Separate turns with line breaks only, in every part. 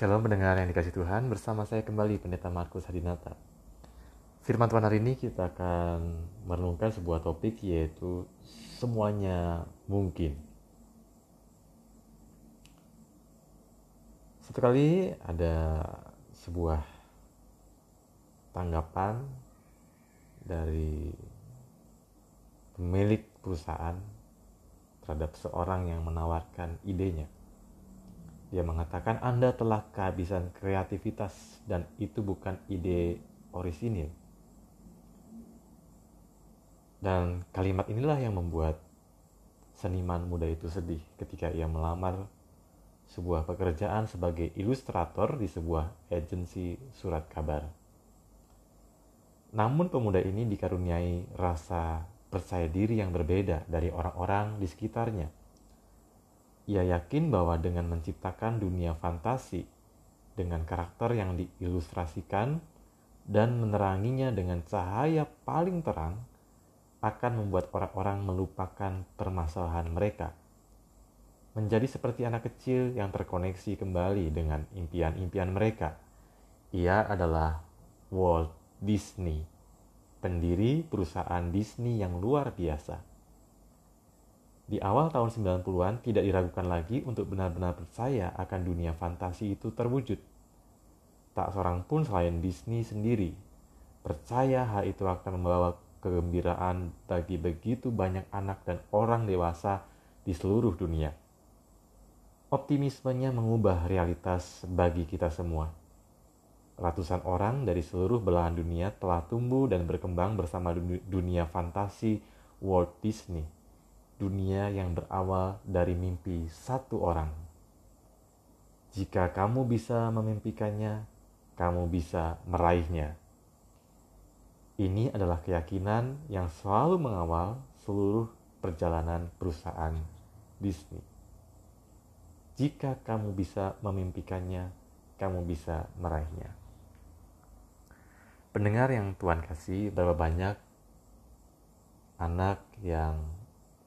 Shalom pendengar yang dikasih Tuhan, bersama saya kembali Pendeta Markus Hadinata. Firman Tuhan hari ini kita akan merenungkan sebuah topik yaitu semuanya mungkin. Satu kali ada sebuah tanggapan dari pemilik perusahaan terhadap seorang yang menawarkan idenya dia mengatakan Anda telah kehabisan kreativitas dan itu bukan ide orisinil. Dan kalimat inilah yang membuat seniman muda itu sedih ketika ia melamar sebuah pekerjaan sebagai ilustrator di sebuah agensi surat kabar. Namun pemuda ini dikaruniai rasa percaya diri yang berbeda dari orang-orang di sekitarnya ia yakin bahwa dengan menciptakan dunia fantasi dengan karakter yang diilustrasikan dan meneranginya dengan cahaya paling terang akan membuat orang-orang melupakan permasalahan mereka. Menjadi seperti anak kecil yang terkoneksi kembali dengan impian-impian mereka. Ia adalah Walt Disney, pendiri perusahaan Disney yang luar biasa di awal tahun 90-an tidak diragukan lagi untuk benar-benar percaya akan dunia fantasi itu terwujud. Tak seorang pun selain Disney sendiri percaya hal itu akan membawa kegembiraan bagi begitu banyak anak dan orang dewasa di seluruh dunia. Optimismenya mengubah realitas bagi kita semua. Ratusan orang dari seluruh belahan dunia telah tumbuh dan berkembang bersama dunia fantasi Walt Disney dunia yang berawal dari mimpi satu orang. Jika kamu bisa memimpikannya, kamu bisa meraihnya. Ini adalah keyakinan yang selalu mengawal seluruh perjalanan perusahaan Disney. Jika kamu bisa memimpikannya, kamu bisa meraihnya. Pendengar yang Tuhan kasih, berapa banyak anak yang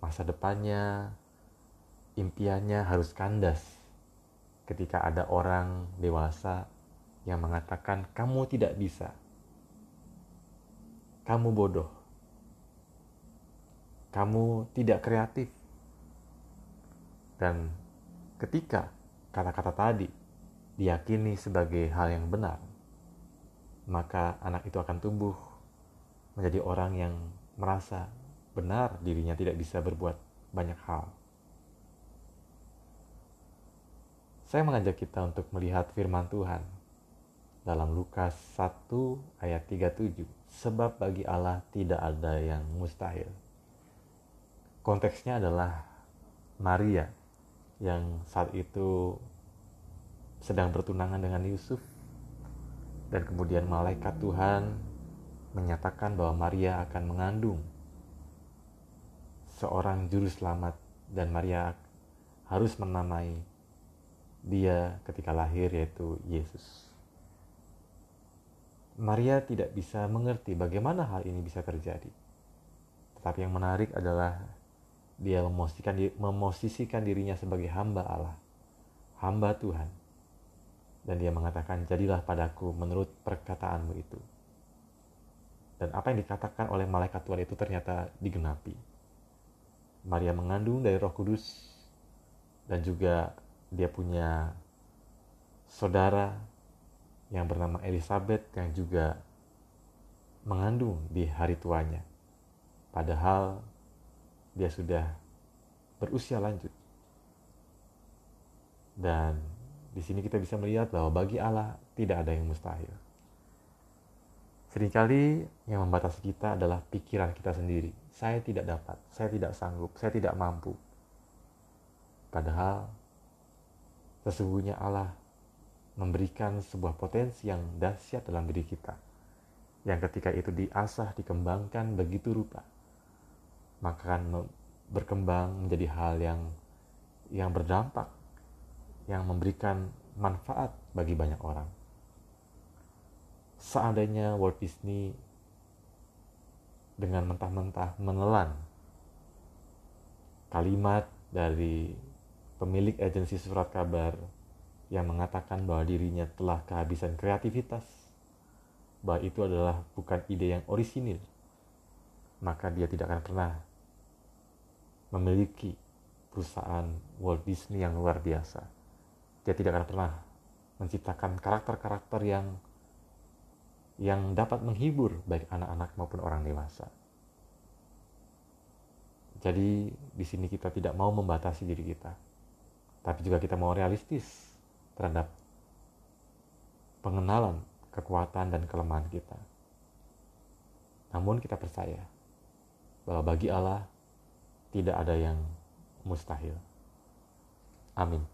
masa depannya, impiannya harus kandas ketika ada orang dewasa yang mengatakan kamu tidak bisa. Kamu bodoh. Kamu tidak kreatif. Dan ketika kata-kata tadi diyakini sebagai hal yang benar, maka anak itu akan tumbuh menjadi orang yang merasa benar dirinya tidak bisa berbuat banyak hal. Saya mengajak kita untuk melihat firman Tuhan dalam Lukas 1 ayat 37. Sebab bagi Allah tidak ada yang mustahil. Konteksnya adalah Maria yang saat itu sedang bertunangan dengan Yusuf dan kemudian malaikat Tuhan menyatakan bahwa Maria akan mengandung seorang juru selamat dan Maria harus menamai dia ketika lahir yaitu Yesus. Maria tidak bisa mengerti bagaimana hal ini bisa terjadi. Tetapi yang menarik adalah dia memosisikan, memosisikan dirinya sebagai hamba Allah, hamba Tuhan. Dan dia mengatakan, jadilah padaku menurut perkataanmu itu. Dan apa yang dikatakan oleh malaikat Tuhan itu ternyata digenapi Maria mengandung dari Roh Kudus dan juga dia punya saudara yang bernama Elizabeth yang juga mengandung di hari tuanya. Padahal dia sudah berusia lanjut. Dan di sini kita bisa melihat bahwa bagi Allah tidak ada yang mustahil. Seringkali yang membatasi kita adalah pikiran kita sendiri. Saya tidak dapat, saya tidak sanggup, saya tidak mampu. Padahal sesungguhnya Allah memberikan sebuah potensi yang dahsyat dalam diri kita. Yang ketika itu diasah, dikembangkan begitu rupa, maka akan berkembang menjadi hal yang yang berdampak, yang memberikan manfaat bagi banyak orang seandainya Walt Disney dengan mentah-mentah menelan kalimat dari pemilik agensi surat kabar yang mengatakan bahwa dirinya telah kehabisan kreativitas, bahwa itu adalah bukan ide yang orisinil, maka dia tidak akan pernah memiliki perusahaan Walt Disney yang luar biasa. Dia tidak akan pernah menciptakan karakter-karakter yang yang dapat menghibur baik anak-anak maupun orang dewasa. Jadi di sini kita tidak mau membatasi diri kita, tapi juga kita mau realistis terhadap pengenalan kekuatan dan kelemahan kita. Namun kita percaya bahwa bagi Allah tidak ada yang mustahil. Amin.